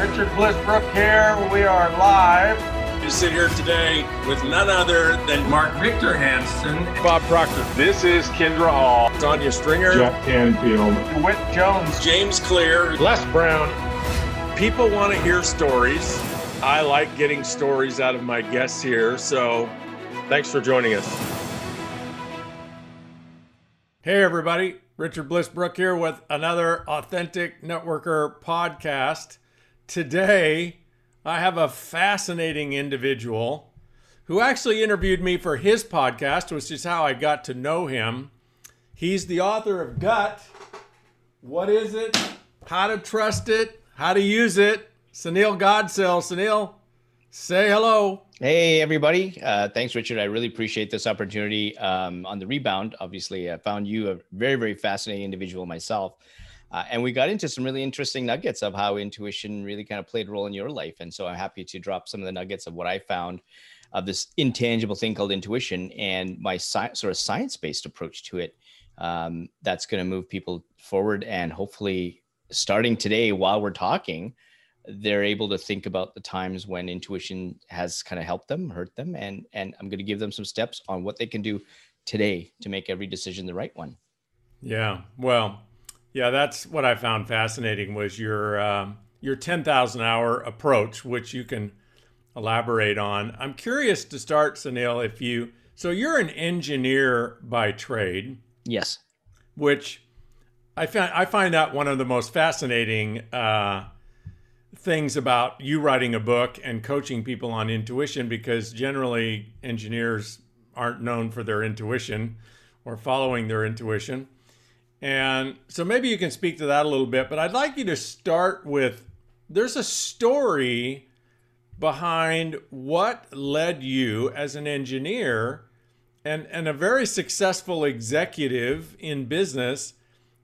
Richard Blissbrook here. We are live. You sit here today with none other than Mark Victor Hansen, Bob Proctor, This is Kindra Hall. Tanya Stringer, Jack Canfield. Whit Jones. James Clear. Les Brown. People want to hear stories. I like getting stories out of my guests here. So thanks for joining us. Hey, everybody. Richard Blissbrook here with another Authentic Networker podcast. Today, I have a fascinating individual who actually interviewed me for his podcast, which is how I got to know him. He's the author of Gut. What is it? How to trust it? How to use it? Sunil Godse. Sunil, say hello. Hey, everybody. Uh, thanks, Richard. I really appreciate this opportunity. Um, on the rebound, obviously, I found you a very, very fascinating individual myself. Uh, and we got into some really interesting nuggets of how intuition really kind of played a role in your life. And so I'm happy to drop some of the nuggets of what I found of this intangible thing called intuition and my sci- sort of science based approach to it. Um, that's going to move people forward and hopefully starting today while we're talking they're able to think about the times when intuition has kind of helped them hurt them and and i'm going to give them some steps on what they can do today to make every decision the right one Yeah, well, yeah, that's what I found fascinating was your um, your ten thousand hour approach, which you can elaborate on. I'm curious to start, Sunil, if you so you're an engineer by trade, yes which I find I find that one of the most fascinating uh, things about you writing a book and coaching people on intuition, because generally engineers aren't known for their intuition or following their intuition. And so maybe you can speak to that a little bit, but I'd like you to start with there's a story behind what led you as an engineer and, and a very successful executive in business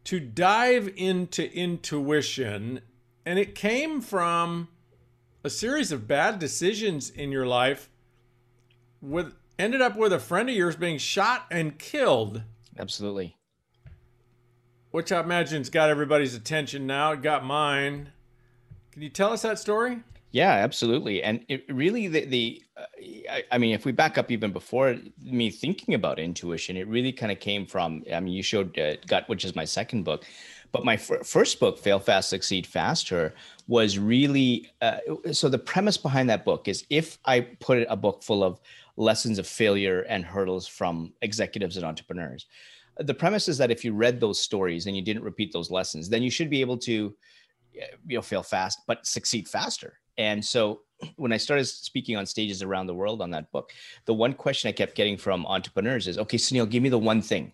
to dive into intuition. And it came from a series of bad decisions in your life with ended up with a friend of yours being shot and killed absolutely which I imagine's got everybody's attention now. It got mine. Can you tell us that story? yeah absolutely and it really the, the uh, I, I mean if we back up even before me thinking about intuition it really kind of came from i mean you showed uh, gut which is my second book but my fir- first book fail fast succeed faster was really uh, so the premise behind that book is if i put a book full of lessons of failure and hurdles from executives and entrepreneurs the premise is that if you read those stories and you didn't repeat those lessons then you should be able to eh, you know fail fast but succeed faster. And so when i started speaking on stages around the world on that book the one question i kept getting from entrepreneurs is okay sunil give me the one thing.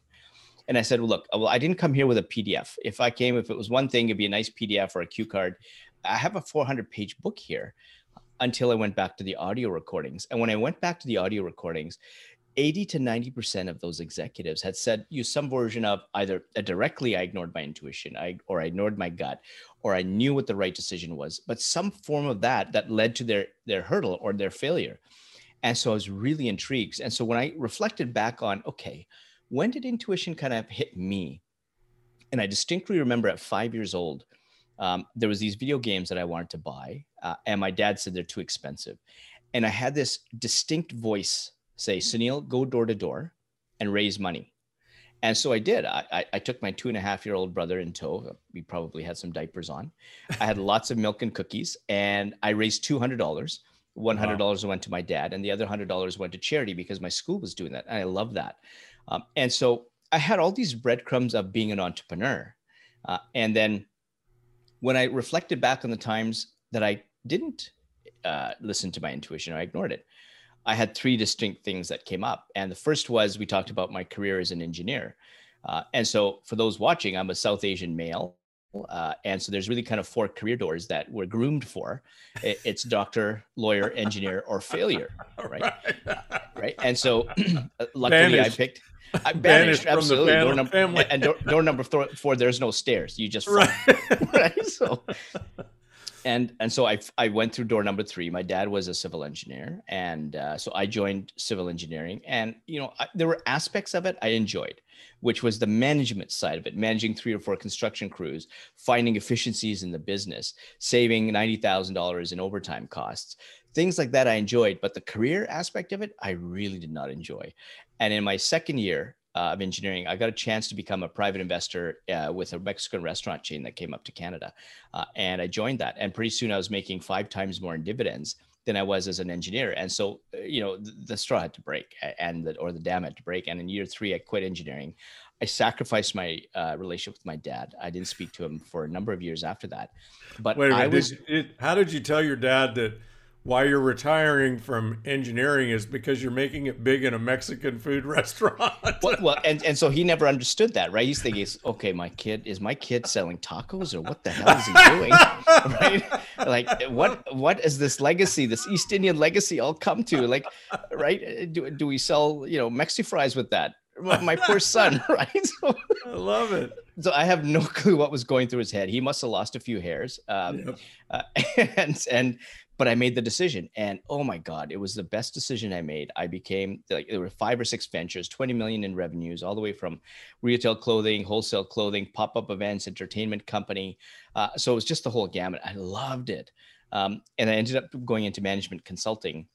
And i said well look well i didn't come here with a pdf if i came if it was one thing it'd be a nice pdf or a cue card. I have a 400 page book here until i went back to the audio recordings. And when i went back to the audio recordings 80 to 90% of those executives had said use some version of either uh, directly I ignored my intuition, I or I ignored my gut, or I knew what the right decision was, but some form of that that led to their their hurdle or their failure. And so I was really intrigued. And so when I reflected back on, okay, when did intuition kind of hit me? And I distinctly remember at five years old, um, there was these video games that I wanted to buy, uh, and my dad said they're too expensive. And I had this distinct voice say, Sunil, go door to door and raise money. And so I did. I, I, I took my two and a half year old brother in tow. We probably had some diapers on. I had lots of milk and cookies, and I raised $200. $100 went to my dad, and the other $100 went to charity because my school was doing that. And I love that. Um, and so I had all these breadcrumbs of being an entrepreneur. Uh, and then when I reflected back on the times that I didn't uh, listen to my intuition or I ignored it, I had three distinct things that came up. And the first was we talked about my career as an engineer. Uh, and so for those watching, I'm a South Asian male. Uh, and so there's really kind of four career doors that we're groomed for. It's doctor, lawyer, engineer, or failure, right? right. right? And so luckily Banished. I picked I Banished banished, from the absolutely. Door number, family. and door, door number th- four, there's no stairs. You just Right. right? So and and so I I went through door number three. My dad was a civil engineer, and uh, so I joined civil engineering. And you know, I, there were aspects of it I enjoyed, which was the management side of it, managing three or four construction crews, finding efficiencies in the business, saving ninety thousand dollars in overtime costs, things like that. I enjoyed, but the career aspect of it, I really did not enjoy. And in my second year, uh, of engineering, I got a chance to become a private investor uh, with a Mexican restaurant chain that came up to Canada. Uh, and I joined that. And pretty soon I was making five times more in dividends than I was as an engineer. And so, uh, you know, the, the straw had to break and the, or the dam had to break. And in year three, I quit engineering. I sacrificed my uh, relationship with my dad. I didn't speak to him for a number of years after that. But Wait a minute, I was. did, it, how did you tell your dad that why you're retiring from engineering is because you're making it big in a Mexican food restaurant. well, well, and, and so he never understood that, right? He's thinking, okay, my kid is my kid selling tacos, or what the hell is he doing, right? Like, what what is this legacy, this East Indian legacy, all come to? Like, right? Do, do we sell you know Mexi fries with that? My poor son, right? So, I love it. So I have no clue what was going through his head. He must have lost a few hairs, um, yep. uh, and and but I made the decision and oh my God, it was the best decision I made. I became like there were five or six ventures, 20 million in revenues, all the way from retail clothing, wholesale clothing, pop-up events, entertainment company. Uh, so it was just the whole gamut. I loved it. Um, and I ended up going into management consulting.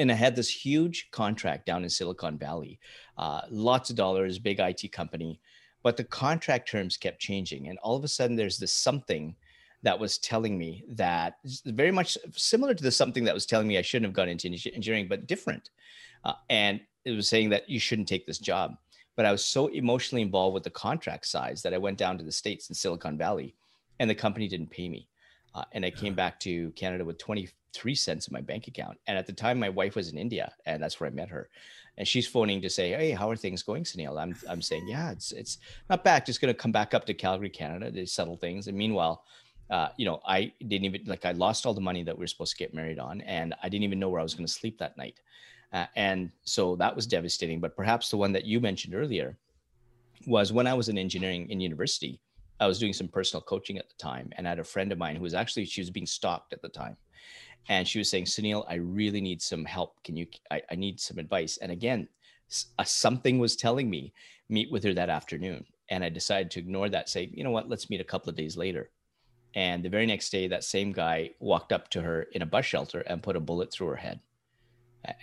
And I had this huge contract down in Silicon Valley, uh, lots of dollars, big IT company, but the contract terms kept changing. And all of a sudden, there's this something that was telling me that very much similar to the something that was telling me I shouldn't have gone into engineering, but different. Uh, and it was saying that you shouldn't take this job. But I was so emotionally involved with the contract size that I went down to the States in Silicon Valley and the company didn't pay me. Uh, and I came back to Canada with 23 cents in my bank account. And at the time, my wife was in India, and that's where I met her. And she's phoning to say, "Hey, how are things going, Sunil?" I'm, I'm saying, "Yeah, it's it's not back. Just going to come back up to Calgary, Canada, to settle things." And meanwhile, uh, you know, I didn't even like I lost all the money that we were supposed to get married on, and I didn't even know where I was going to sleep that night. Uh, and so that was devastating. But perhaps the one that you mentioned earlier was when I was in engineering in university. I was doing some personal coaching at the time, and I had a friend of mine who was actually she was being stalked at the time, and she was saying, "Sunil, I really need some help. Can you? I, I need some advice." And again, uh, something was telling me meet with her that afternoon, and I decided to ignore that. Say, you know what? Let's meet a couple of days later. And the very next day, that same guy walked up to her in a bus shelter and put a bullet through her head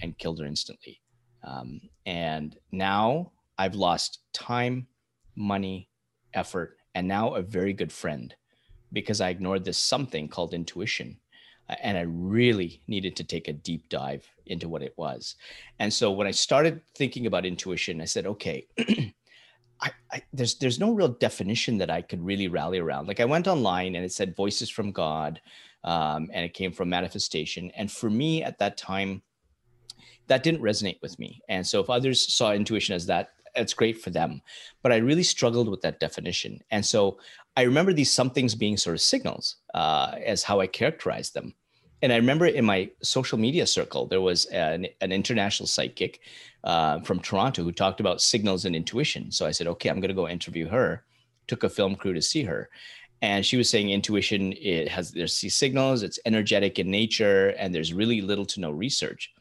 and killed her instantly. Um, and now I've lost time, money, effort, and now a very good friend because I ignored this something called intuition. And I really needed to take a deep dive into what it was. And so when I started thinking about intuition, I said, okay, I, I, there's there's no real definition that I could really rally around. Like I went online and it said voices from God, um, and it came from manifestation. And for me at that time, that didn't resonate with me. And so if others saw intuition as that, it's great for them. But I really struggled with that definition. And so I remember these somethings being sort of signals uh, as how I characterized them. And I remember in my social media circle, there was an, an international psychic uh, from Toronto who talked about signals and intuition. So I said, okay, I'm going to go interview her. Took a film crew to see her, and she was saying intuition it has there's these signals, it's energetic in nature, and there's really little to no research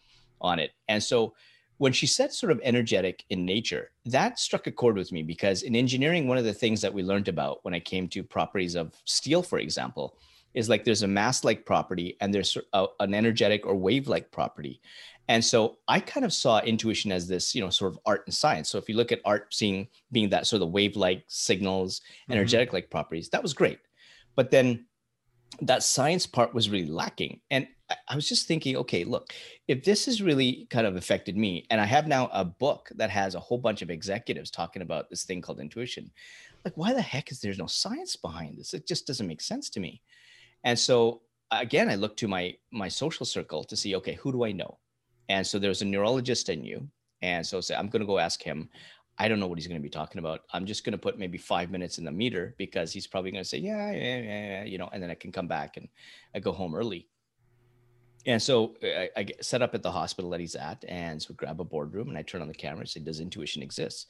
on it. And so when she said sort of energetic in nature, that struck a chord with me because in engineering, one of the things that we learned about when it came to properties of steel, for example, is like there's a mass like property and there's a, an energetic or wave like property. And so I kind of saw intuition as this, you know, sort of art and science. So if you look at art seeing being that sort of wave-like signals, mm-hmm. energetic-like properties, that was great. But then that science part was really lacking. And I was just thinking, okay, look, if this has really kind of affected me, and I have now a book that has a whole bunch of executives talking about this thing called intuition, like why the heck is there no science behind this? It just doesn't make sense to me. And so again, I looked to my my social circle to see, okay, who do I know? And so there's a neurologist I knew. And so I'm going to go ask him. I don't know what he's going to be talking about. I'm just going to put maybe five minutes in the meter because he's probably going to say, yeah, yeah, yeah, you know, and then I can come back and I go home early. And so I, I set up at the hospital that he's at and so grab a boardroom and I turn on the camera and say, does intuition exist?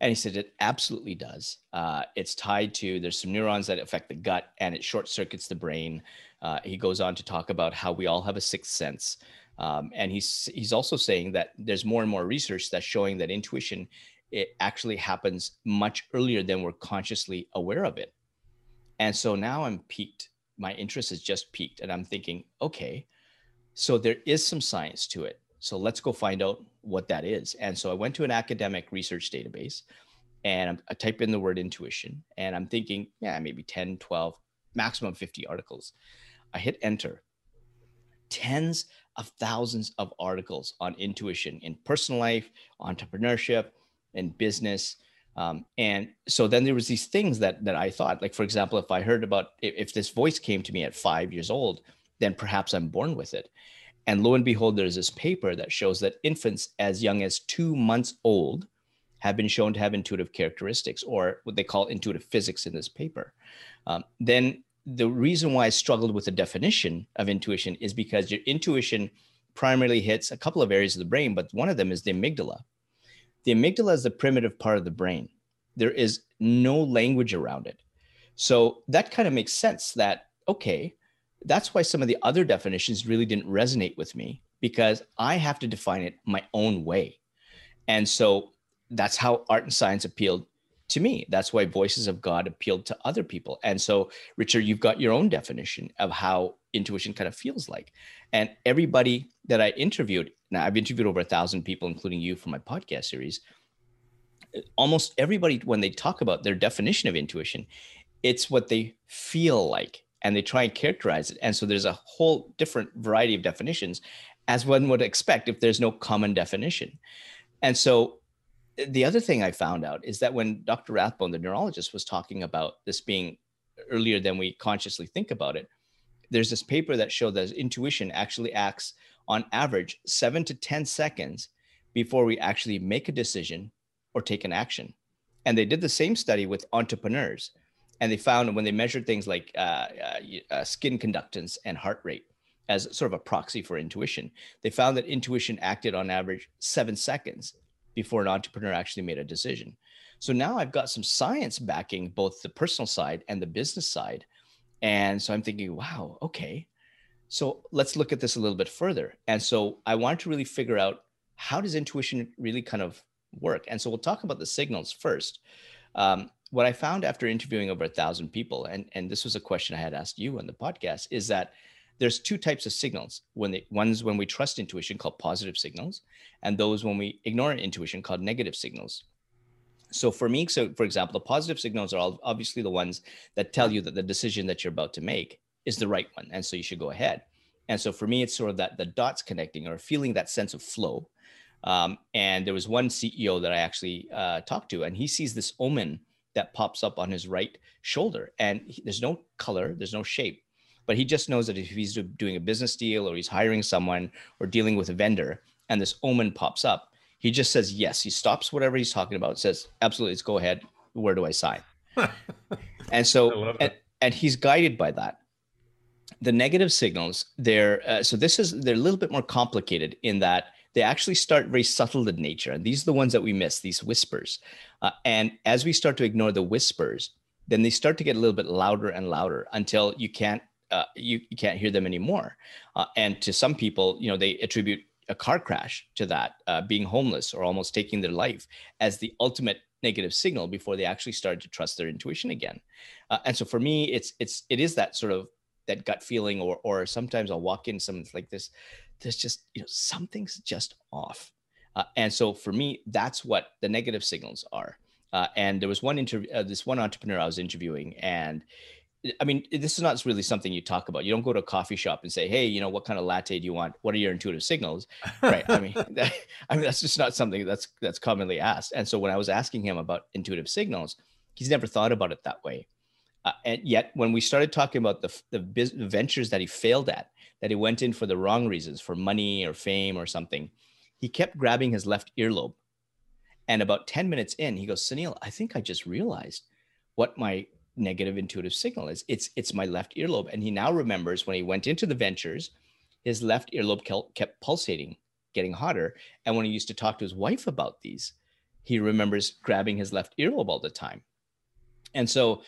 And he said it absolutely does. Uh, it's tied to there's some neurons that affect the gut, and it short circuits the brain. Uh, he goes on to talk about how we all have a sixth sense, um, and he's he's also saying that there's more and more research that's showing that intuition it actually happens much earlier than we're consciously aware of it. And so now I'm piqued. My interest is just piqued, and I'm thinking, okay, so there is some science to it. So let's go find out what that is. And so I went to an academic research database and I type in the word intuition and I'm thinking, yeah, maybe 10, 12, maximum 50 articles. I hit enter. Tens of thousands of articles on intuition in personal life, entrepreneurship, and business. Um, and so then there was these things that that I thought, like for example, if I heard about if, if this voice came to me at five years old, then perhaps I'm born with it. And lo and behold, there's this paper that shows that infants as young as two months old have been shown to have intuitive characteristics, or what they call intuitive physics in this paper. Um, then the reason why I struggled with the definition of intuition is because your intuition primarily hits a couple of areas of the brain, but one of them is the amygdala. The amygdala is the primitive part of the brain. There is no language around it. So that kind of makes sense that, okay, that's why some of the other definitions really didn't resonate with me because I have to define it my own way. And so that's how art and science appealed to me. That's why Voices of God appealed to other people. And so, Richard, you've got your own definition of how intuition kind of feels like. And everybody that I interviewed, now I've interviewed over a thousand people, including you for my podcast series. Almost everybody, when they talk about their definition of intuition, it's what they feel like and they try and characterize it. And so there's a whole different variety of definitions, as one would expect if there's no common definition. And so the other thing I found out is that when Dr. Rathbone, the neurologist, was talking about this being earlier than we consciously think about it, there's this paper that showed that intuition actually acts on average seven to 10 seconds before we actually make a decision or take an action. And they did the same study with entrepreneurs and they found when they measured things like uh, uh, uh, skin conductance and heart rate as sort of a proxy for intuition, they found that intuition acted on average seven seconds before an entrepreneur actually made a decision. So now I've got some science backing both the personal side and the business side. And so I'm thinking, wow, okay. So let's look at this a little bit further. And so I wanted to really figure out how does intuition really kind of work? And so we'll talk about the signals first. Um, what I found after interviewing over a thousand people, and, and this was a question I had asked you on the podcast, is that there's two types of signals. When the ones when we trust intuition called positive signals, and those when we ignore intuition called negative signals. So for me, so for example, the positive signals are all obviously the ones that tell you that the decision that you're about to make is the right one, and so you should go ahead. And so for me, it's sort of that the dots connecting or feeling that sense of flow. Um, and there was one CEO that I actually uh, talked to, and he sees this omen that pops up on his right shoulder. And he, there's no color, there's no shape, but he just knows that if he's doing a business deal or he's hiring someone or dealing with a vendor and this omen pops up, he just says yes. He stops whatever he's talking about, says, absolutely, let's go ahead. Where do I sign? and so, and, and he's guided by that the negative signals they're uh, so this is they're a little bit more complicated in that they actually start very subtle in nature. And these are the ones that we miss, these whispers. Uh, and as we start to ignore the whispers, then they start to get a little bit louder and louder until you can't uh, you, you can't hear them anymore. Uh, and to some people, you know, they attribute a car crash to that, uh, being homeless or almost taking their life as the ultimate negative signal before they actually started to trust their intuition again. Uh, and so for me, it's it's it is that sort of that gut feeling, or or sometimes I'll walk in something like this there's just you know something's just off. Uh, and so for me that's what the negative signals are. Uh, and there was one interview uh, this one entrepreneur i was interviewing and i mean this is not really something you talk about. You don't go to a coffee shop and say hey you know what kind of latte do you want? What are your intuitive signals? Right? I mean that, i mean that's just not something that's that's commonly asked. And so when i was asking him about intuitive signals he's never thought about it that way. Uh, and yet when we started talking about the, the, the ventures that he failed at that he went in for the wrong reasons, for money or fame or something, he kept grabbing his left earlobe. And about 10 minutes in, he goes, Sunil, I think I just realized what my negative intuitive signal is. It's it's my left earlobe. And he now remembers when he went into the ventures, his left earlobe kept pulsating, getting hotter. And when he used to talk to his wife about these, He remembers grabbing his left earlobe all the time. And so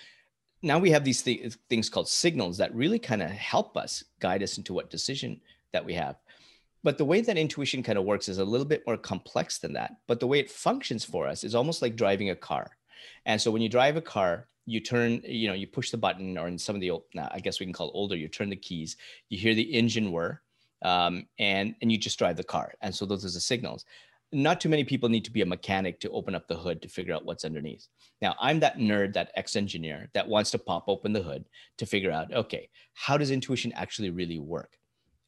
now we have these th- things called signals that really kind of help us guide us into what decision that we have. But the way that intuition kind of works is a little bit more complex than that. But the way it functions for us is almost like driving a car. And so when you drive a car, you turn, you know, you push the button, or in some of the, old, I guess we can call older, you turn the keys, you hear the engine whir, um, and and you just drive the car. And so those are the signals. Not too many people need to be a mechanic to open up the hood to figure out what's underneath. Now, I'm that nerd, that ex-engineer that wants to pop open the hood to figure out, okay, how does intuition actually really work?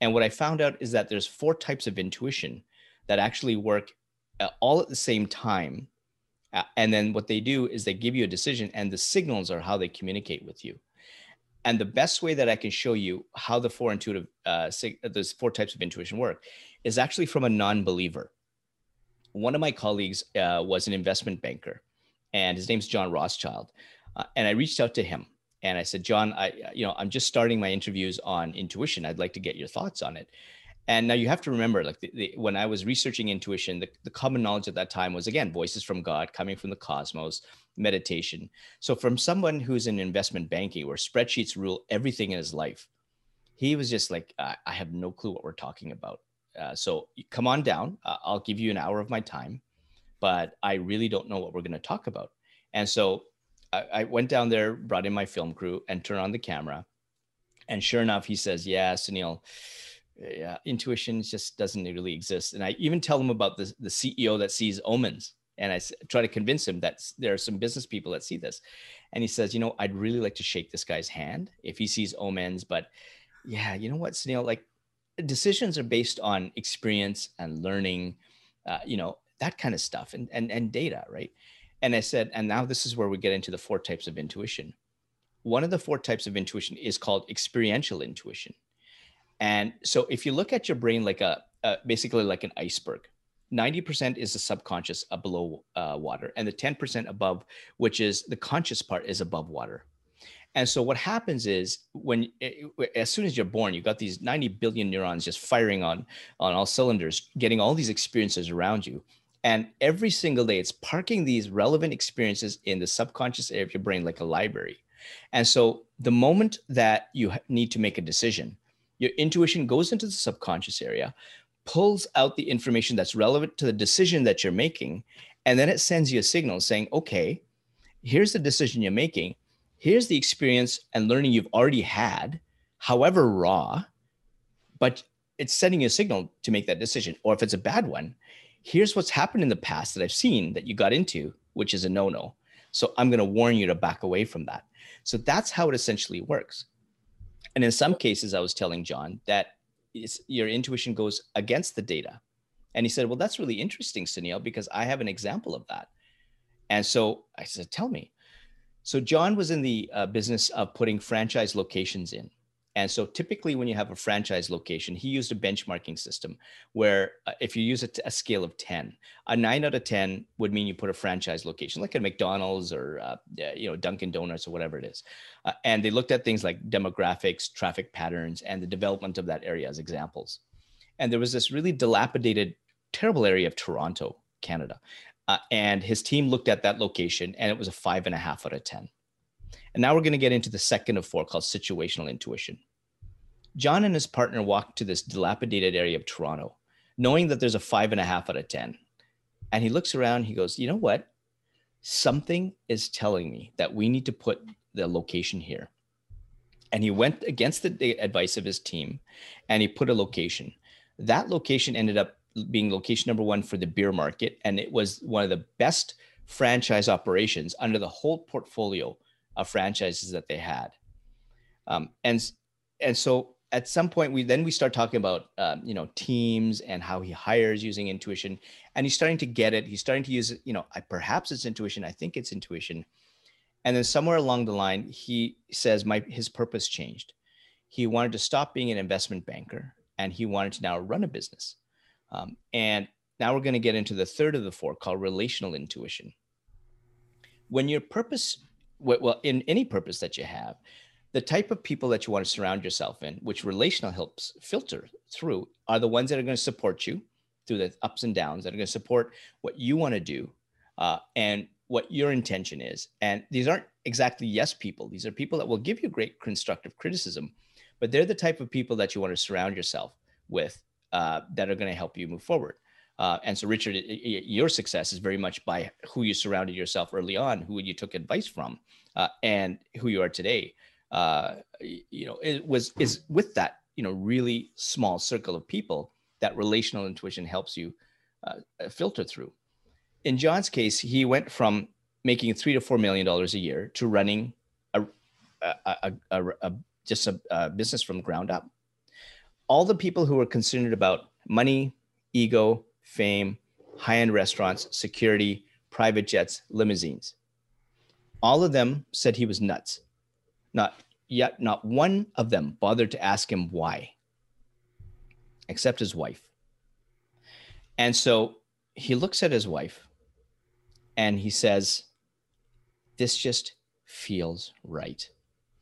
And what I found out is that there's four types of intuition that actually work uh, all at the same time uh, and then what they do is they give you a decision, and the signals are how they communicate with you. And the best way that I can show you how the four intuitive, uh, uh those four types of intuition work, is actually from a non-believer. One of my colleagues uh, was an investment banker, and his name's John Rothschild. Uh, and I reached out to him, and I said, John, I, you know, I'm just starting my interviews on intuition. I'd like to get your thoughts on it. And now you have to remember, like the, the, when I was researching intuition, the, the common knowledge at that time was again voices from God, coming from the cosmos, meditation. So from someone who's in investment banking, where spreadsheets rule everything in his life, he was just like, I, I have no clue what we're talking about. Uh, so come on down. Uh, I'll give you an hour of my time, but I really don't know what we're going to talk about. And so I, I went down there, brought in my film crew, and turned on the camera. And sure enough, he says, "Yeah, Sunil." yeah, intuition just doesn't really exist. And I even tell him about the, the CEO that sees omens. And I try to convince him that there are some business people that see this. And he says, you know, I'd really like to shake this guy's hand if he sees omens. But yeah, you know what, Sunil, like decisions are based on experience and learning, uh, you know, that kind of stuff and, and, and data, right? And I said, and now this is where we get into the four types of intuition. One of the four types of intuition is called experiential intuition. And so if you look at your brain like a, basically like an iceberg, 90% is the subconscious uh, below uh, water and the 10% above, which is the conscious part is above water. And so what happens is when eh, as soon as you're born, you've got these 90 billion neurons just firing on on all cylinders, getting all these experiences around you. And every single day, it's parking these relevant experiences in the subconscious area of your brain like a library. And so the moment that you need to make a decision, your intuition goes into the subconscious area, pulls out the information that's relevant to the decision that you're making, and then it sends you a signal saying, okay, here's the decision you're making. Here's the experience and learning you've already had, however raw, but it's sending a signal to make that decision. Or if it's a bad one, here's what's happened in the past that I've seen that you got into, which is a no no. So I'm going to warn you to back away from that. So that's how it essentially works. And in some cases, I was telling John that your intuition goes against the data. And he said, Well, that's really interesting, Sunil, because I have an example of that. And so I said, Tell me. So John was in the uh, business of putting franchise locations in. And so typically when you have a franchise location, he used a benchmarking system where uh, if you use a, scale of 10, a nine out of 10 would mean you put a franchise location like a McDonald's or, uh, you know, Dunkin' Donuts or whatever it is. Uh, and they looked at things like demographics, traffic patterns, and the development of that area as examples. And there was this really dilapidated, terrible area of Toronto, Canada. Uh, and his team looked at that location and it was a five and a half out of 10. And now we're going to get into the second of four called situational intuition. John and his partner walked to this dilapidated area of Toronto, knowing that there's a five and a half out of 10. And he looks around, he goes, You know what? Something is telling me that we need to put the location here. And he went against the advice of his team and he put a location. That location ended up being location number one for the beer market. And it was one of the best franchise operations under the whole portfolio of franchises that they had. Um, and and so at some point we then we start talking about um, you know teams and how he hires using intuition and he's starting to get it he's starting to use it you know I, perhaps it's intuition i think it's intuition and then somewhere along the line he says my his purpose changed he wanted to stop being an investment banker and he wanted to now run a business um, and now we're going to get into the third of the four called relational intuition when your purpose well in any purpose that you have the type of people that you want to surround yourself in which relational helps filter through are the ones that are going to support you through the ups and downs that are going to support what you want to do uh, and what your intention is. And these aren't exactly yes people. These are people that will give you great constructive criticism, but they're the type of people that you want to surround yourself with uh, that are going to help you move forward. Uh, and so, Richard, your success is very much by who you surrounded yourself early on, who you took advice from, uh, and who you are today. Uh, you know, it was is with that you know really small circle of people that relational intuition helps you uh, filter through. In John's case, he went from making three to four million dollars a year to running a, a, a, a just a, business from ground up. All the people who were concerned about money, ego, fame, high end restaurants, security, private jets, limousines. All of them said he was nuts. Not yet, not one of them bothered to ask him why, except his wife. And so he looks at his wife and he says, This just feels right.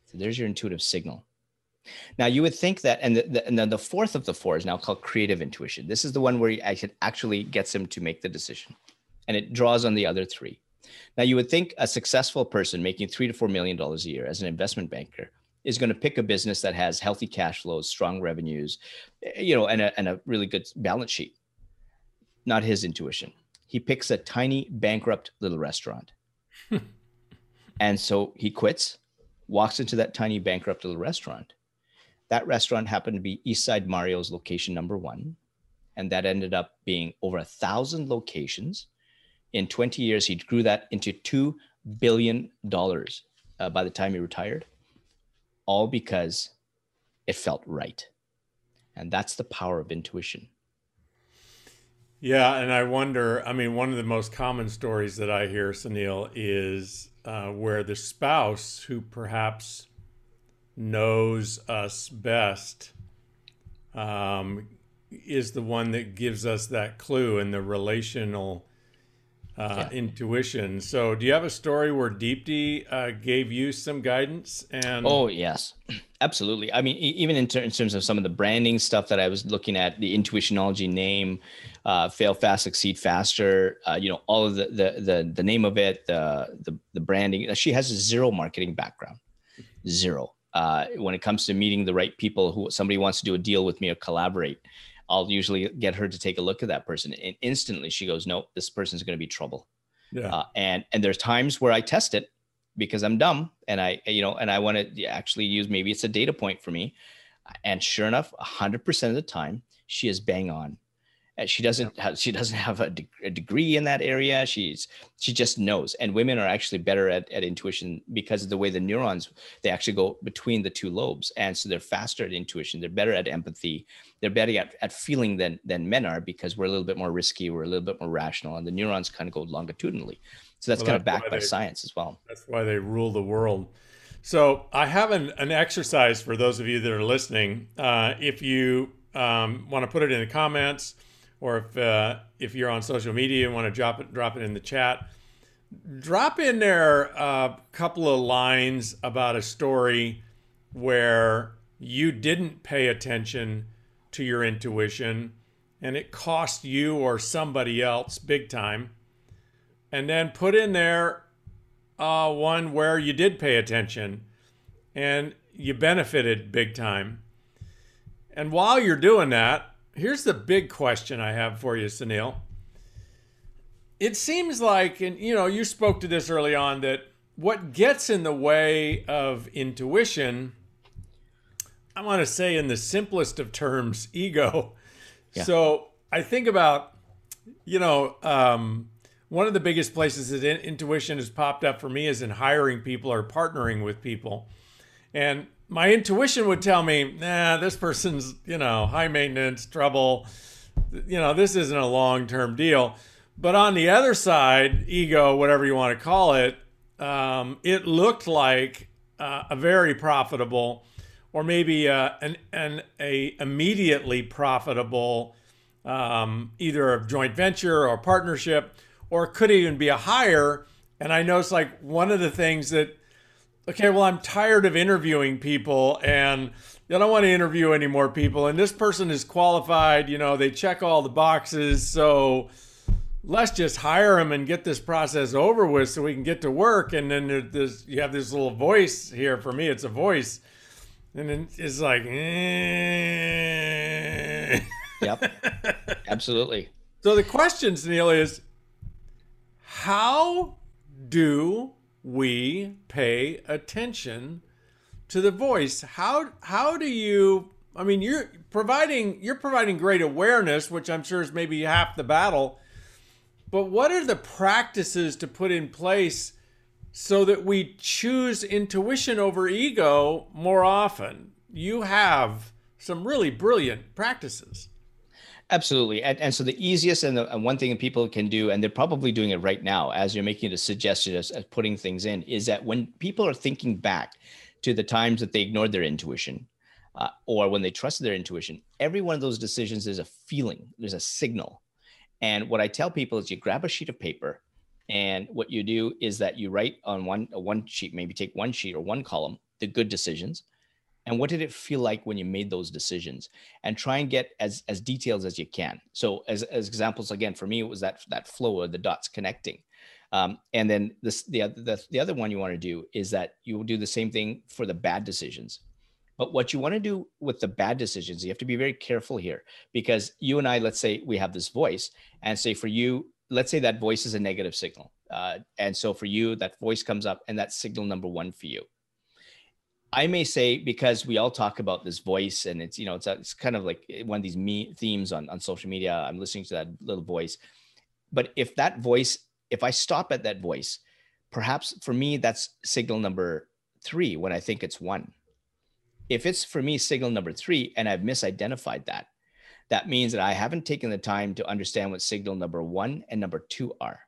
So there's your intuitive signal. Now you would think that, and, the, and then the fourth of the four is now called creative intuition. This is the one where it actually gets him to make the decision, and it draws on the other three. Now you would think a successful person making three to four million dollars a year as an investment banker is going to pick a business that has healthy cash flows, strong revenues, eh, you know, and a, and a really good balance sheet. Not his intuition. He picks a tiny bankrupt little restaurant. and so he quits, walks into that tiny bankrupt little restaurant that restaurant happened to be Eastside Mario's location number one. And that ended up being over a thousand locations. In 20 years, he grew that into $2 billion uh, by the time he retired, all because it felt right. And that's the power of intuition. Yeah, and I wonder. I mean, one of the most common stories that I hear, Sunil, is uh, where the spouse, who perhaps knows us best um, is the one that gives us that clue and the relational uh, yeah. intuition. So, do you have a story where Deepti uh, gave you some guidance? And oh yes, absolutely. I mean, even in, ter- in, terms of some of the branding stuff that I was looking at, the intuitionology name, uh, fail fast, succeed faster. Uh, you know, all of the, the the the name of it, the the the branding. She has a zero marketing background, zero uh, when it comes to meeting the right people who somebody wants to do a deal with me or collaborate i'll usually get her to take a look at that person and instantly she goes no this person's going to be trouble yeah. Uh, and and there's times where i test it because i'm dumb and i you know and i want to actually use maybe it's a data point for me and sure enough 100% of the time she is bang on she doesn't have, she doesn't have a, de- a, degree in that area. She's she just knows and women are actually better at, at intuition because of the way the neurons they actually go between the two lobes and so they're faster at intuition. They're better at empathy. They're better at, at feeling than than men are because we're a little bit more risky we're a little bit more rational and the neurons kind of go longitudinally. So that's well, kind of backed by they, science as well. that's why they rule the world. So i have an, an exercise for those of you that are listening. Uh, if you um, want to put it in the comments or if uh, if you're on social media and want to drop it drop it in the chat, drop in there a couple of lines about a story where you didn't pay attention to your intuition and it cost you or somebody else big time. And then put in there uh, one where you did pay attention and you benefited big time. And while you're doing that, here's the big question I have for you, Sunil. It seems like, and you know, you spoke to this early on, that what gets in the way of intuition, I want to say in the simplest of terms, ego. Yeah. So I think about, you know, um, one of the biggest places that intuition has popped up for me is in hiring people or partnering with people. And my intuition would tell me, nah, this person's, you know, high maintenance, trouble. You know, this isn't a long term deal. But on the other side, ego, whatever you want to call it, um, it looked like uh, a very profitable, or maybe uh, an, an a immediately profitable, um, either a joint venture or partnership, or could even be a hire. And I noticed like one of the things that okay, well, I'm tired of interviewing people and I don't want to interview any more people. And this person is qualified, you know, they check all the boxes. So let's just hire him and get this process over with so we can get to work. And then there's, you have this little voice here. For me, it's a voice. And then it's like, eh. Yep. Absolutely. So the question, Sunil, is how do we pay attention to the voice? How how do you I mean you're providing you're providing great awareness, which I'm sure is maybe half the battle. But what are the practices to put in place so that we choose intuition over ego more often? You have some really brilliant practices. Absolutely. And, and so the easiest and, the, and one thing that people can do, and they're probably doing it right now as you're making the suggestion as, as putting things in, is that when people are thinking back to the times that they ignored their intuition uh, or when they trusted their intuition, every one of those decisions is a feeling, there's a signal. And what I tell people is you grab a sheet of paper and what you do is that you write on one, one sheet, maybe take one sheet or one column, the good decisions and what did it feel like when you made those decisions? And try and get as as details as you can. So as, as examples again for me it was that that flow of the dots connecting. Um, and then this the, the the other one you want to do is that you will do the same thing for the bad decisions. But what you want to do with the bad decisions you have to be very careful here. Because you and i let's say we have this voice and say for you let's say that voice is a negative signal. Uh, and so for you that voice comes up and that's signal number one for you I may say because we all talk about this voice, and it's you know it's a, it's kind of like eh, one of these me themes on on social media. I'm listening to that little voice, but if that voice, if I stop at that voice, perhaps for me that's signal number three when I think it's one. If it's for me signal number three, and I've misidentified that, that means that I haven't taken the time to understand what signal number one and number two are.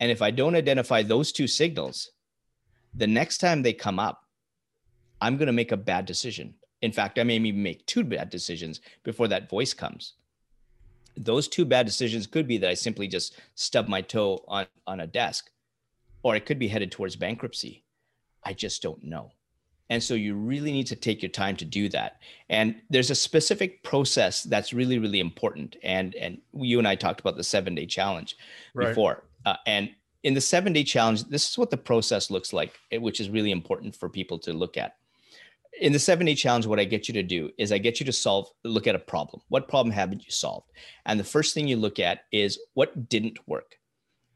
And if I don't identify those two signals, the next time they come up I'm going to make a bad decision. In fact, I may even make two bad decisions before that voice comes. Those two bad decisions could be that I simply just stub my toe on, on a desk, or it could be headed towards bankruptcy. I just don't know. And so you really need to take your time to do that. And there's a specific process that's really, really important. And and you and I talked about the seven day challenge right. before. Uh, and in the seven day challenge, this is what the process looks like, eh, which is really important for people to look at in the seven day challenge, what I get you to do is I get you to solve, look at a problem. What problem haven't you solved? And the first thing you look at is what didn't work.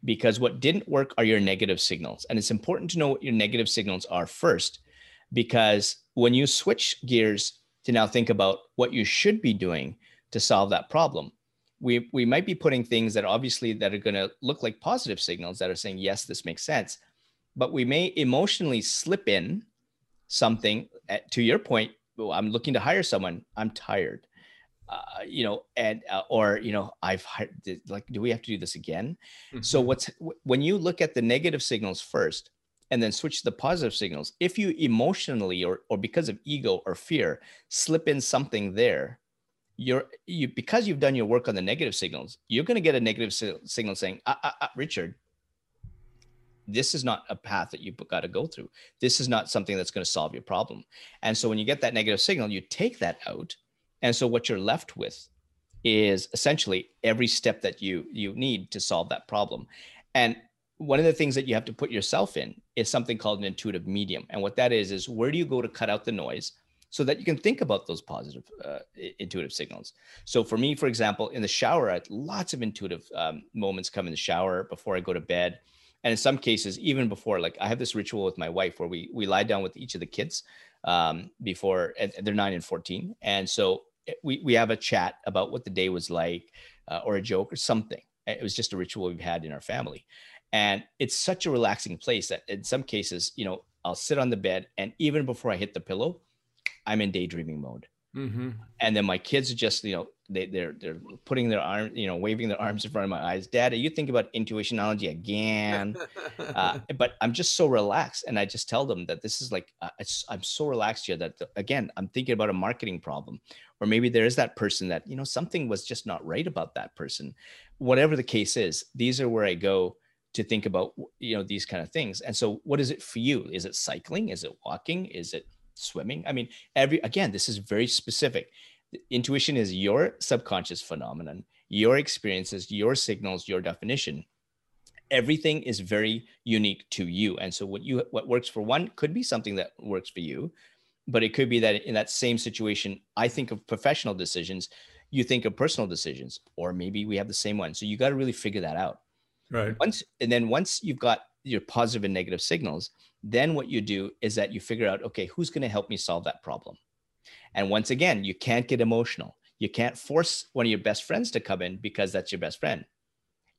Because what didn't work are your negative signals. And it's important to know what your negative signals are first, because when you switch gears to now think about what you should be doing to solve that problem, we, we might be putting things that obviously that are going to look like positive signals that are saying, yes, this makes sense. But we may emotionally slip in something at, to your point i'm looking to hire someone. I'm tired. Uh, you know and uh, or you know i've hired like do we have to do this again? Mm-hmm. so what's when you look at the negative signals first and then switch to the positive signals if you emotionally or or because of ego or fear slip in something there you're you because you've done your work on the negative signals you're going to get a negative signal saying uh, uh, uh, richard this is not a path that you've got to go through. This is not something that's going to solve your problem. And so when you get that negative signal, you take that out. And so what you're left with is essentially every step that you you need to solve that problem. And one of the things that you have to put yourself in is something called an intuitive medium. And what that is is where do you go to cut out the noise so that you can think about those positive uh, intuitive signals. So for me, for example, in the shower, I lots of intuitive um, moments come in the shower before I go to bed and in some cases even before like i have this ritual with my wife where we we lie down with each of the kids um, before they're 9 and 14 and so eh, we, we have a chat about what the day was like uh, or a joke or something. It was just a ritual we've had in our family. And it's such a relaxing place that in some cases you know i'll sit on the bed and even before i hit the pillow i'm in daydreaming mode. Mm-hmm. and then my kids are just you know they, they're they're putting their arms, you know, waving their arms in front of my eyes. Dad, you think about intuitionology again? uh, but I'm just so relaxed, and I just tell them that this is like uh, I'm so relaxed here that again I'm thinking about a marketing problem, or maybe there is that person that you know something was just not right about that person. Whatever the case is, these are where I go to think about you know these kind of things. And so, what is it for you? Is it cycling? Is it walking? Is it swimming? I mean, every again, this is very specific intuition is your subconscious phenomenon your experiences, your signals, your definition. Everything is very unique to you. And so what you what works for one could be something that works for you, but it could be that in that same situation, I think of professional decisions, you think of personal decisions, or maybe we have the same one. So you got to really figure that out. Right. Once and then once you've got your positive and negative signals, then what you do is that you figure out, okay, who's going to help me solve that problem? And once again, you can't get emotional. You can't force one of your best friends to come in because that's your best friend.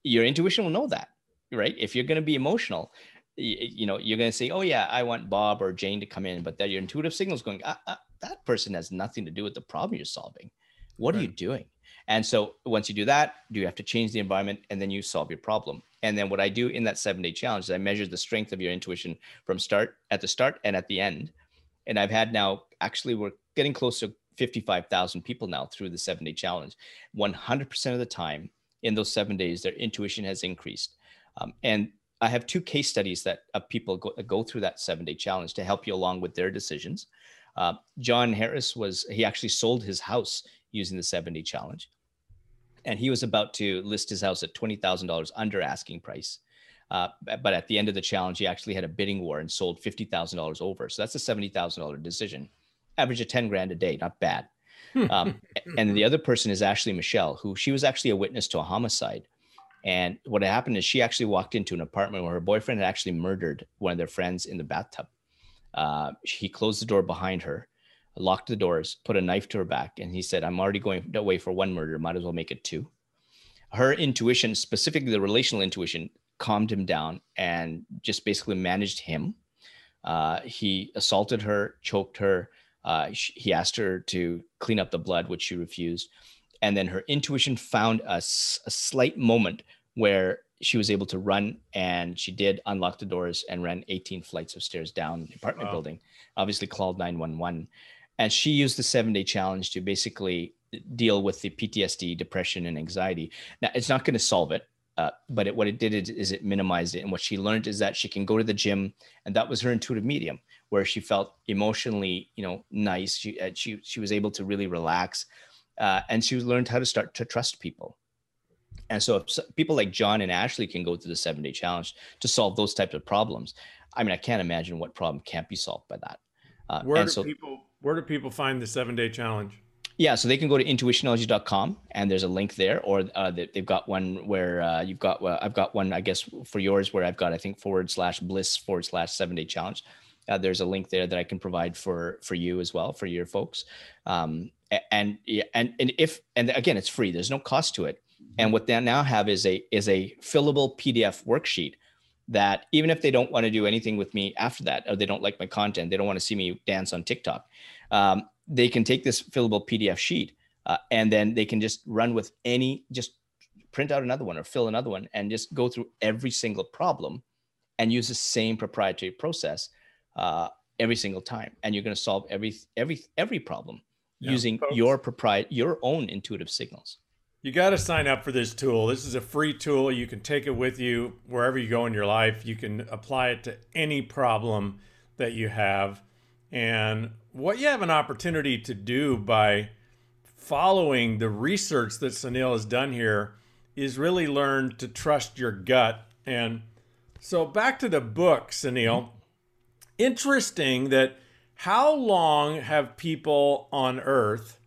Your intuition will know that, right? If you're going to be emotional, you, know, you're going to say, oh, yeah, I want Bob or Jane to come in, but that your intuitive signal is going, ah, ah, that person has nothing to do with the problem you're solving. What right. are you doing? And so once you do that, do you have to change the environment and then you solve your problem. And then what I do in that seven day challenge is I measure the strength of your intuition from start at the start and at the end. And I've had now actually we're getting close to 55,000 people now through the seven day challenge. 100% of the time in those seven days, their intuition has increased. Um, and I have two case studies that of people go, go through that seven day challenge to help you along with their decisions. Uh, John Harris was, he actually sold his house using the seven day challenge. And he was about to list his house at $20,000 under asking price. Uh, but at the end of the challenge, he actually had a bidding war and sold $50,000 over. So that's a $70,000 decision average of 10 grand a day, not bad. Um, and the other person is Ashley Michelle, who she was actually a witness to a homicide. And what happened is she actually walked into an apartment where her boyfriend had actually murdered one of their friends in the bathtub. Uh, he closed the door behind her, locked the doors, put a knife to her back, and he said, I'm already going away for one murder. Might as well make it two. Her intuition, specifically the relational intuition, calmed him down and just basically managed him. Uh, he assaulted her, choked her, uh, he asked her to clean up the blood, which she refused. And then her intuition found a, a slight moment where she was able to run and she did unlock the doors and ran 18 flights of stairs down the apartment wow. building, obviously called 911. And she used the seven day challenge to basically deal with the PTSD, depression, and anxiety. Now, it's not going to solve it. Uh, but it, what it did is, is, it minimized it. And what she learned is that she can go to the gym, and that was her intuitive medium where she felt emotionally, you know, nice. She uh, she she was able to really relax, uh, and she learned how to start to trust people. And so, if people like John and Ashley can go through the seven day challenge to solve those types of problems, I mean, I can't imagine what problem can't be solved by that. Uh, where do so, people Where do people find the seven day challenge? Yeah, so they can go to intuitionology.com and there's a link there, or uh, they've got one where uh, you've got, I've got one, I guess, for yours where I've got, I think, forward slash bliss forward slash seven day challenge uh, there's a link there that I can provide for for you as well for your folks. Um, and and and if and again, it's free. There's no cost to it. And what they now have is a is a fillable PDF worksheet that even if they don't want to do anything with me after that, or they don't like my content, they don't want to see me dance on TikTok, um, they can take this fillable PDF sheet uh, and then they can just run with any just print out another one or fill another one and just go through every single problem and use the same proprietary process uh, every single time, and you're going to solve every every every problem yeah, using folks. your proprietary your own intuitive signals. You got to sign up for this tool. This is a free tool. You can take it with you wherever you go in your life. You can apply it to any problem that you have. And what you have an opportunity to do by following the research that Sunil has done here is really learn to trust your gut. And so back to the book, Sunil interesting that how long have people on earth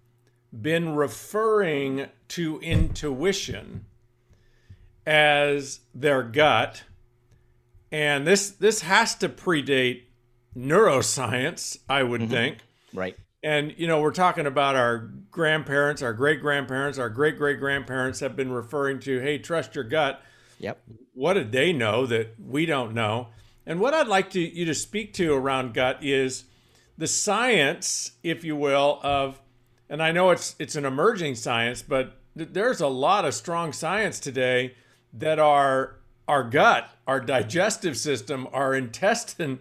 been referring to intuition as their gut and this this has to predate neuroscience i would mm-hmm. think. Right. And you know we're talking about our grandparents our great grandparents our great great grandparents have been referring to hey trust your gut. Yep. What did they know that we don't know? And what I'd like to, you to speak to around gut is the science, if you will, of, and I know it's it's an emerging science, but th- there's a lot of strong science today that our our gut, our digestive system, our intestine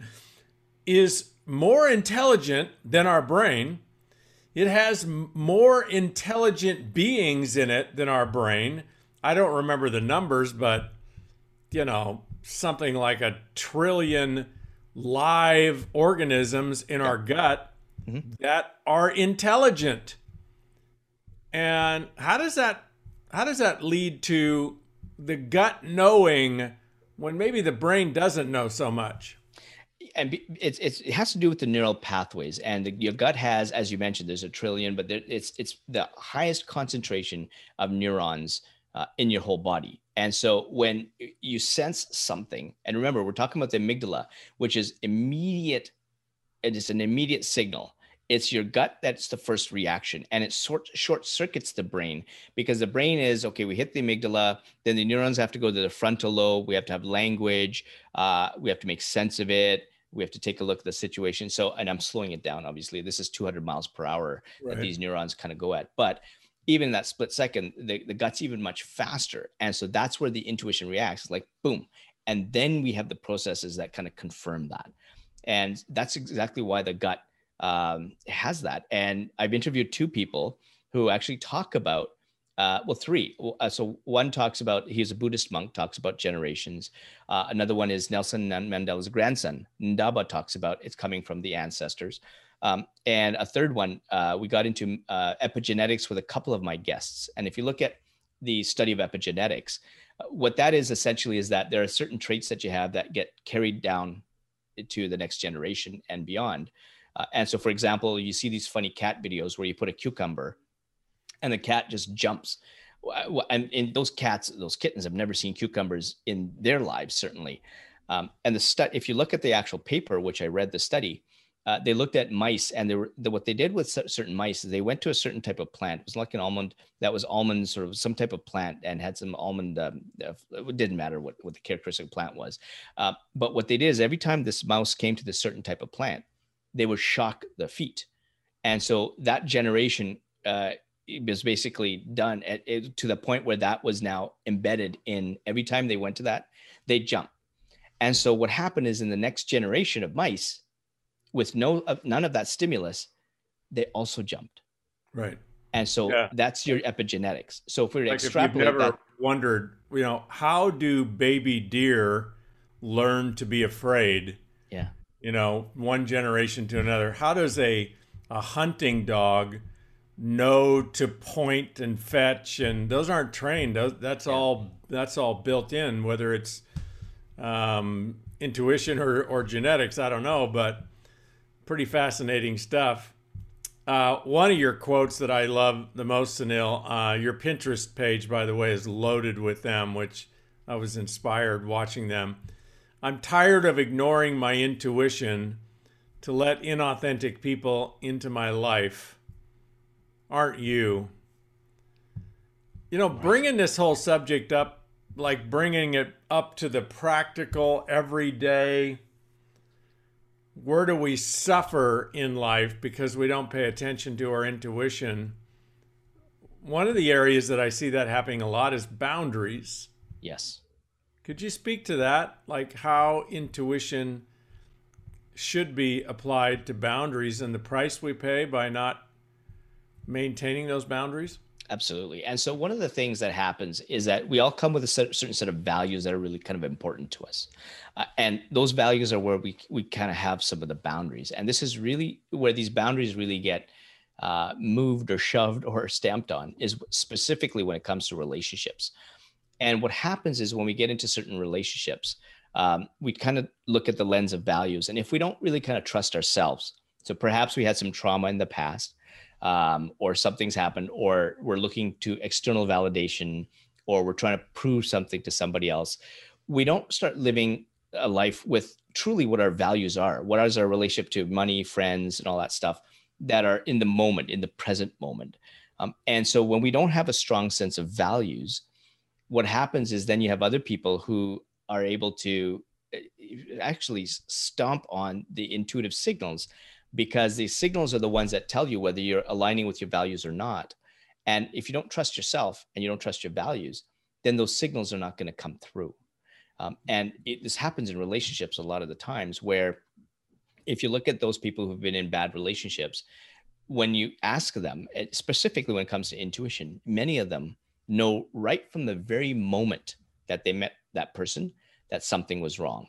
is more intelligent than our brain. It has more intelligent beings in it than our brain. I don't remember the numbers, but you know, something like a trillion live organisms in our gut mm-hmm. that are intelligent. And how does that how does that lead to the gut knowing when maybe the brain doesn't know so much? And it's, it's it has to do with the neural pathways and the, your gut has as you mentioned there's a trillion but there, it's it's the highest concentration of neurons uh, in your whole body. And so when you sense something and remember we're talking about the amygdala which is immediate it is an immediate signal. It's your gut that's the first reaction and it sort short circuits the brain because the brain is okay we hit the amygdala then the neurons have to go to the frontal lobe we have to have language uh, we have to make sense of it we have to take a look at the situation. So and i'm slowing it down obviously. This is 200 miles per hour right. that these neurons kind of go at. But even that split second the, the gut's even much faster. And so that's where the intuition reacts like boom. And then we have the processes that kind of confirm that. And that's exactly why the gut um, has that. And I've interviewed two people who actually talk about, uh, well, three. Uh, so one talks about, he's a Buddhist monk, talks about generations. Uh, another one is Nelson Mandela's grandson. Ndaba talks about it's coming from the ancestors. Um, and a third one, uh, we got into uh, epigenetics with a couple of my guests. And if you look at the study of epigenetics, uh, what that is essentially is that there are certain traits that you have that get carried down to the next generation and beyond. And so, for example, you see these funny cat videos where you put a cucumber and the cat just jumps. And in those cats, those kittens have never seen cucumbers in their lives, certainly. Um, and the study, if you look at the actual paper, which I read the study, uh, they looked at mice and they were, the, what they did with certain mice is they went to a certain type of plant. It was like an almond that was almond, sort of some type of plant and had some almond. Um, uh, it didn't matter what, what the characteristic plant was. Uh, but what they did is every time this mouse came to this certain type of plant, they would shock the feet. And so that generation uh, was basically done at, it, to the point where that was now embedded in every time they went to that, they jump. And so what happened is in the next generation of mice, with no uh, none of that stimulus, they also jumped. Right. And so yeah. that's your epigenetics. So if we were like extrapolate if you've never that, wondered, you know, how do baby deer learn to be afraid? Yeah you know, one generation to another. How does a a hunting dog know to point and fetch? And those aren't trained. That's all. That's all built in. Whether it's um, intuition or, or genetics, I don't know, but pretty fascinating stuff. Uh, one of your quotes that I love the most, Sunil, uh, your Pinterest page, by the way, is loaded with them, which I was inspired watching them. I'm tired of ignoring my intuition to let inauthentic people into my life. Aren't you? You know, bringing this whole subject up, like bringing it up to the practical, everyday, where do we suffer in life because we don't pay attention to our intuition? One of the areas that I see that happening a lot is boundaries. Yes. Could you speak to that? Like how intuition should be applied to boundaries and the price we pay by not maintaining those boundaries? Absolutely. And so one of the things that happens is that we all come with a certain set of values that are really kind of important to us. Uh, and those values are where we, we kind of have some of the boundaries. And this is really where these boundaries really get uh, moved or shoved or stamped on is specifically when it comes to relationships. And what happens is when we get into certain relationships, um, we kind of look at the lens of values. And if we don't really kind of trust ourselves, so perhaps we had some trauma in the past, um, or something's happened, or we're looking to external validation, or we're trying to prove something to somebody else, we don't start living a life with truly what our values are. What is our relationship to money, friends, and all that stuff that are in the moment, in the present moment. Um, and so when we don't have a strong sense of values, what happens is then you have other people who are able to eh, actually stomp on the intuitive signals because the signals are the ones that tell you whether you're aligning with your values or not. And if you don't trust yourself and you don't trust your values, then those signals are not going to come through. Um, and it, this happens in relationships a lot of the times where if you look at those people who've been in bad relationships, when you ask them, eh, specifically when it comes to intuition, many of them know right from the very moment that they met that person that something was wrong.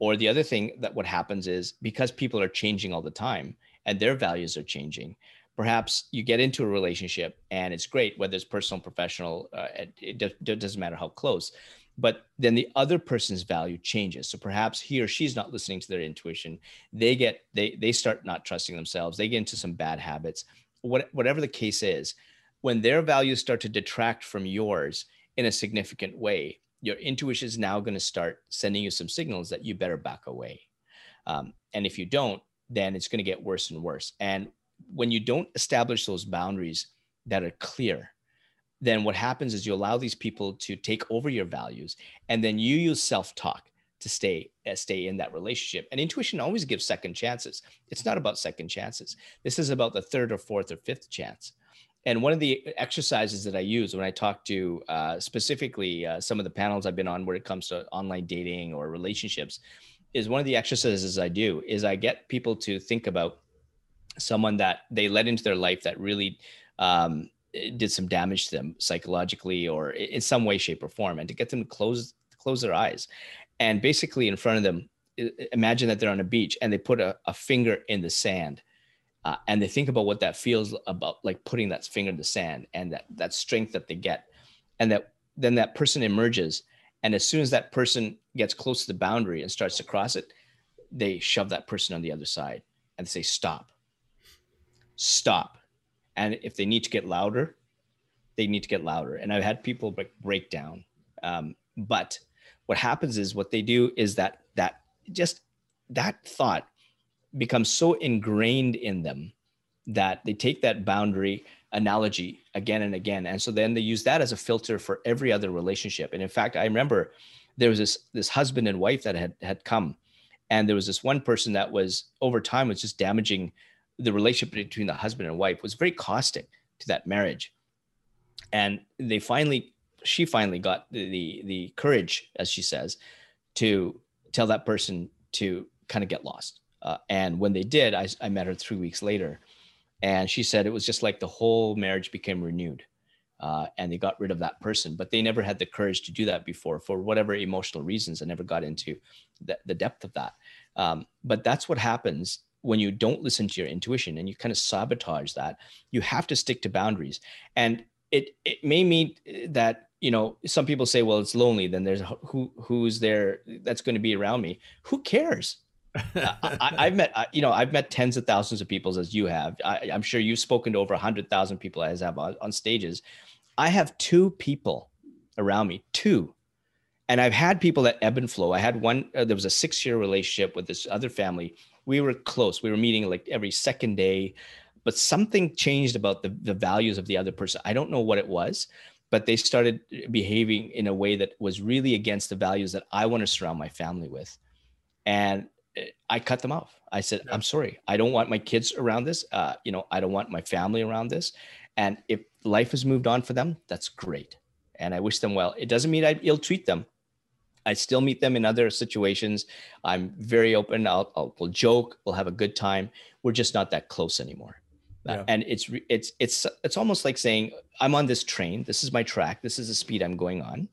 Or the other thing that what happens is because people are changing all the time and their values are changing perhaps you get into a relationship and it's great whether it's personal professional uh, it, it doesn't matter how close but then the other person's value changes. So perhaps he or she's not listening to their intuition. They get they they start not trusting themselves. They get into some bad habits. What, whatever the case is when their values start to detract from yours in a significant way your intuition is now going to start sending you some signals that you better back away. Um, and if you don't then it's going to get worse and worse. And when you don't establish those boundaries that are clear then what happens is you allow these people to take over your values and then you use self-talk to stay uh, stay in that relationship. And intuition always gives second chances. It's not about second chances. This is about the third or fourth or fifth chance and one of the exercises that i use when i talk to uh, specifically uh, some of the panels i've been on where it comes to online dating or relationships is one of the exercises i do is i get people to think about someone that they let into their life that really um, did some damage to them psychologically or in some way shape or form and to get them to close close their eyes and basically in front of them imagine that they're on a beach and they put a, a finger in the sand uh, and they think about what that feels about like putting that finger in the sand and that that strength that they get. And that then that person emerges and as soon as that person gets close to the boundary and starts to cross it they shove that person on the other side and say stop. Stop. And if they need to get louder they need to get louder. And i've had people break, break down. Um, but what happens is what they do is that that just that thought becomes so ingrained in them that they take that boundary analogy again and again. And so then they use that as a filter for every other relationship. And in fact i remember there was this this husband and wife that had had come and there was this one person that was over time was just damaging the relationship between the husband and wife was very caustic to that marriage. And they finally she finally got the, the the, courage as she says to tell that person to kind of get lost uh, and when they did I, I met her three weeks later. And she said it was just like the whole marriage became renewed uh, and they got rid of that person. But they never had the courage to do that before for whatever emotional reasons i never got into the, the depth of that. Um, but that's what happens when you don't listen to your intuition and you kind of sabotage that. You have to stick to boundaries. And it it may mean that you know some people say well it's lonely then there's who who's there that's going to be around me? Who cares I, have met you know i've met tens of thousands of people as you have I, am sure you've spoken to over 100000 people as I have on, on stages i have two people around me two and i've had people that ebb and flow i had one uh, there was a six year relationship with this other family we were close. We were meeting like every second day, but something changed about the, the values of the other person. I don't know what it was, but they started behaving in a way that was really against the values that I want to surround my family with. And I cut them off. I said, yeah. I'm sorry. I don't want my kids around this. Uh, you know, I don't want my family around this. And if life has moved on for them, that's great. And I wish them well. It doesn't mean I ill treat them. I still meet them in other situations. I'm very open. I'll, I'll we'll joke. We'll have a good time. We're just not that close anymore. Uh, yeah. And it's it's it's it's almost like saying I'm on this train. This is my track. This is the speed I'm going on.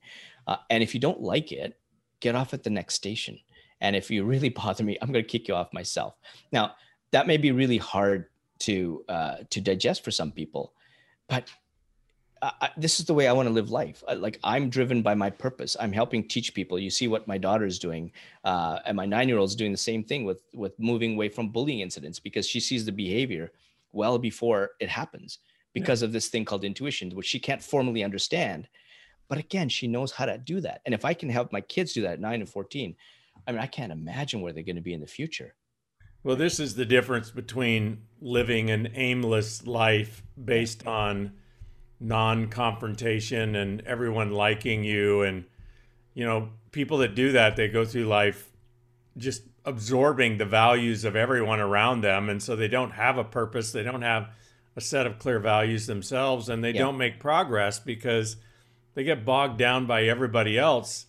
Uh, and if you don't like it, get off at the next station. And if you really bother me, I'm going to kick you off myself. Now that may be really hard to uh, to digest for some people, but I, this is the way I want to live life. like I'm driven by my purpose. I'm helping teach people. You see what my daughter is doing, uh, and my nine-year-old is doing the same thing with with moving away from bullying incidents because she sees the behavior well before it happens because yeah. of this thing called intuition, which she can't formally understand. But again, she knows how to do that. And if I can help my kids do that at nine and fourteen, I mean, I can't imagine where they're going to be in the future. Well, this is the difference between living an aimless life based on non-confrontation and everyone liking you and you know people that do that they go through life just absorbing the values of everyone around them and so they don't have a purpose they don't have a set of clear values themselves and they yeah. don't make progress because they get bogged down by everybody else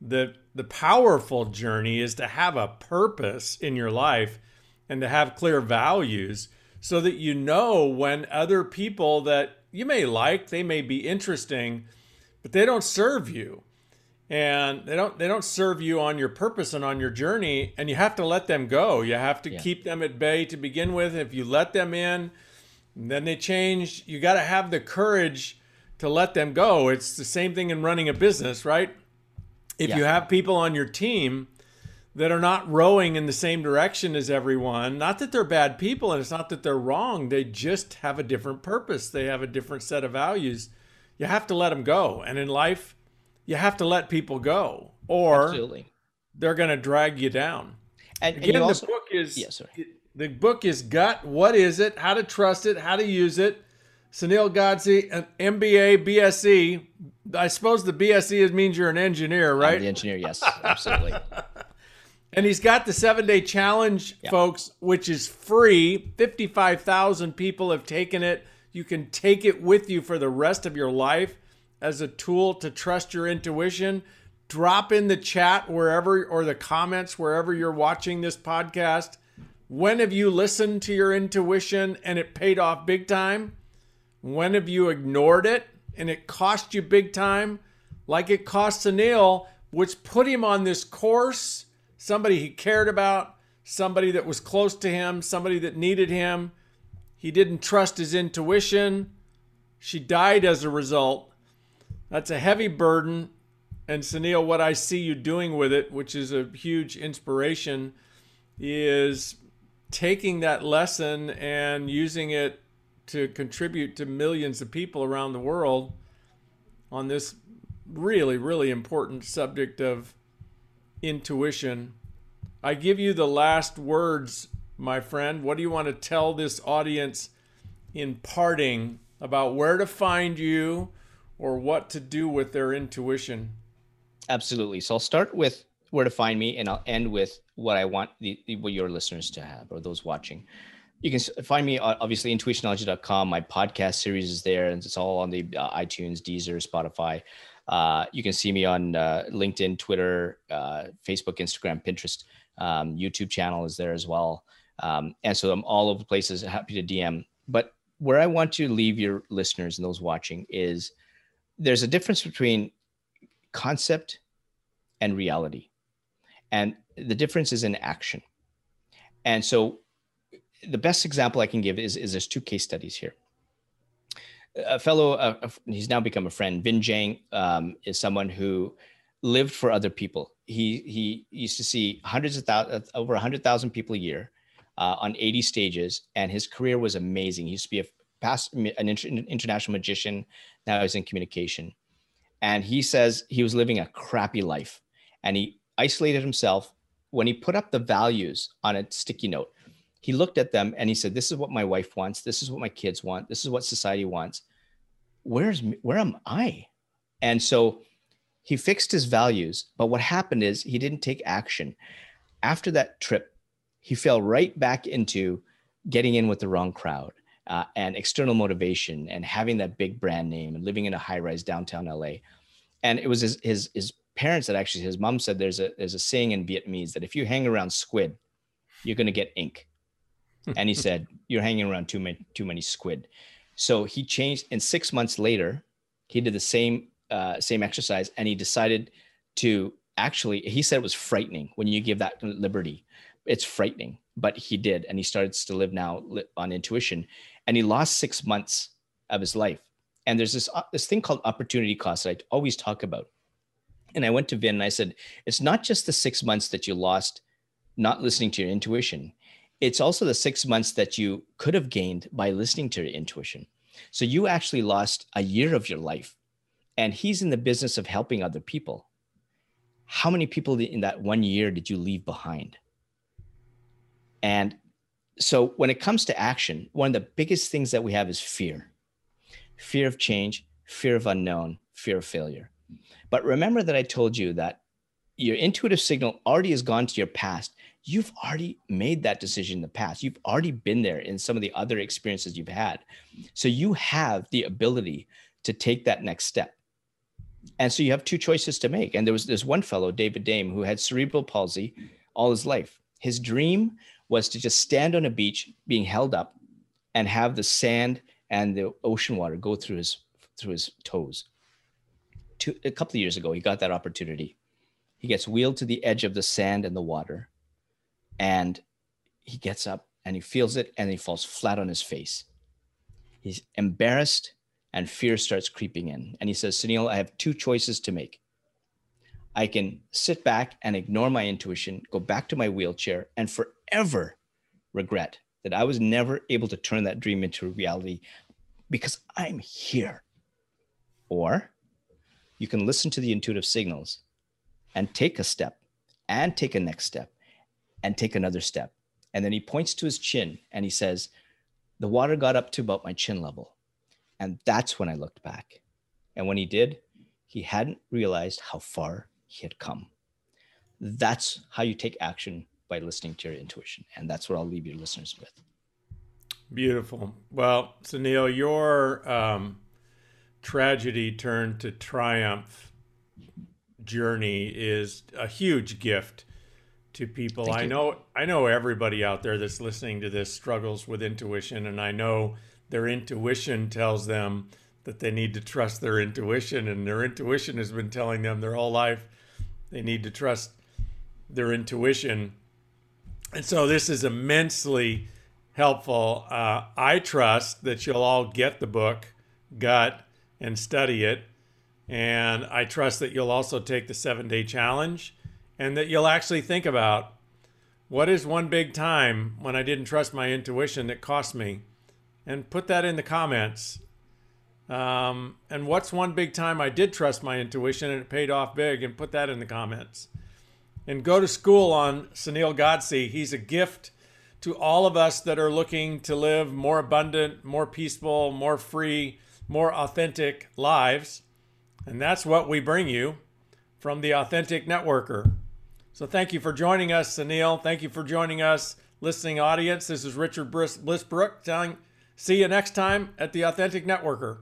the the powerful journey is to have a purpose in your life and to have clear values so that you know when other people that you may like, they may be interesting, but they don't serve you. and they don't they don't serve you on your purpose and on your journey and you have to let them go. You have to Yeah. keep them at bay to begin with. If you let them in then they change. You got to have the courage to let them go. It's the same thing in running a business right if Yeah. you have people on your team that are not rowing in the same direction as everyone not that they're bad people and it's not that they're wrong they just have a different purpose. They have a different set of values. You have to let them go. And in life you have to let people go or Absolutely. they're going to drag you down. And, and again you also, the book is Yeah, the book is gut. What is it? How to trust it? How to use it sunil godse an mba bse I suppose the bse means you're an engineer I'm right the engineer, yes, absolutely. and he's got the seven day challenge, Yeah. folks, which is free. 55,000 people have taken it. You can take it with you for the rest of your life as a tool to trust your intuition. Drop in the chat wherever or the comments wherever you're watching this podcast. When have you listened to your intuition and it paid off big time? When have you ignored it and it cost you big time? Like it cost Sunil, which put him on this course, somebody he cared about, somebody that was close to him, somebody that needed him. He didn't trust his intuition. She died as a result. That's a heavy burden. And Sunil, what I see you doing with it, which is a huge inspiration, is taking that lesson and using it to contribute to millions of people around the world on this really, really important subject of intuition. I give you the last words, my friend. What do you want to tell this audience in parting about where to find you or what to do with their intuition? Absolutely. So I'll start with where to find me, and I'll end with what I want the, the what your listeners to have or those watching. You can find me uh, obviously intuitionology.com. My podcast series is there, and it's all on the uh, iTunes, Deezer, Spotify. Uh, you can see me on uh, LinkedIn, Twitter, uh, Facebook, Instagram, Pinterest. Um, YouTube channel is there as well. Um, and so I'm all over the places. Happy to DM. But where I want to leave your listeners and those watching is there's a difference between concept and reality. And the difference is in action. And so the best example I can give is, is there's two case studies here. A fellow, uh, uh, he's now become a friend, Vin Giang um, is someone who lived for other people. He, he used to see hundreds of thousands, over 100,000 people a year uh, on 80 stages. And his career was amazing. He used to be a past, an inter- international magician. Now he's in communication and he says he was living a crappy life and he isolated himself when he put up the values on a sticky note he looked at them and he said this is what my wife wants. This is what my kids want. This is what society wants. Where's where am i? And so he fixed his values but what happened is he didn't take action. After that trip he fell right back into getting in with the wrong crowd uh, and external motivation and having that big brand name and living in a high rise downtown LA. And it was his, his, his parents that actually, his mom said there's a, there's a saying in Vietnamese that if you hang around squid, you're going to get ink. and he said, you're hanging around too many, too many squid. So he changed and six months later, he did the same, uh, same exercise and he decided to actually, he said it was frightening when you give that liberty. It's frightening, but he did. And he started to live now on intuition and he lost six months of his life. And there's this uh, this thing called opportunity cost that I always talk about. And I went to Vin and I said, it's not just the six months that you lost not listening to your intuition. It's also the six months that you could have gained by listening to your intuition. So you actually lost a year of your life. And he's in the business of helping other people. How many people in that one year did you leave behind? And so when it comes to action, one of the biggest things that we have is fear fear of change, fear of unknown, fear of failure. But remember that I told you that your intuitive signal already has gone to your past. You've already made that decision in the past. You've already been there in some of the other experiences you've had. So you have the ability to take that next step. And so you have two choices to make. And there was this one fellow, David Dame, who had cerebral palsy all his life. His dream was to just stand on a beach being held up and have the sand and the ocean water go through his through his toes two, a couple of years ago, he got that opportunity. He gets wheeled to the edge of the sand and the water, and he gets up and he feels it and he falls flat on his face. He's embarrassed and fear starts creeping in. And he says, Sunil, I have two choices to make. I can sit back and ignore my intuition, go back to my wheelchair, and forever regret that I was never able to turn that dream into reality because I'm here. Or you can listen to the intuitive signals and take a step and take a next step and take another step. And then he points to his chin and he says, The water got up to about my chin level. And that's when I looked back. And when he did, he hadn't realized how far he had come. That's how you take action by listening to your intuition. And that's what I'll leave your listeners with. Beautiful. Well, Sunil, your um, tragedy turned to triumph journey is a huge gift to people. I know I know everybody out there that's listening to this struggles with intuition and I know their intuition tells them that they need to trust their intuition and their intuition has been telling them their whole life they need to trust their intuition. And so this is immensely helpful. Uh, I trust that you'll all get the book, gut, and study it. And I trust that you'll also take the seven day challenge and that you'll actually think about what is one big time when I didn't trust my intuition that cost me? And put that in the comments. Um, and what's one big time I did trust my intuition and it paid off big? And put that in the comments. And go to school on Sunil Godse. He's a gift to all of us that are looking to live more abundant, more peaceful, more free, more authentic lives. And that's what we bring you from the Authentic Networker. So thank you for joining us, Sunil. Thank you for joining us, listening audience. This is Richard Bliss Brooke telling, see you next time at the Authentic Networker.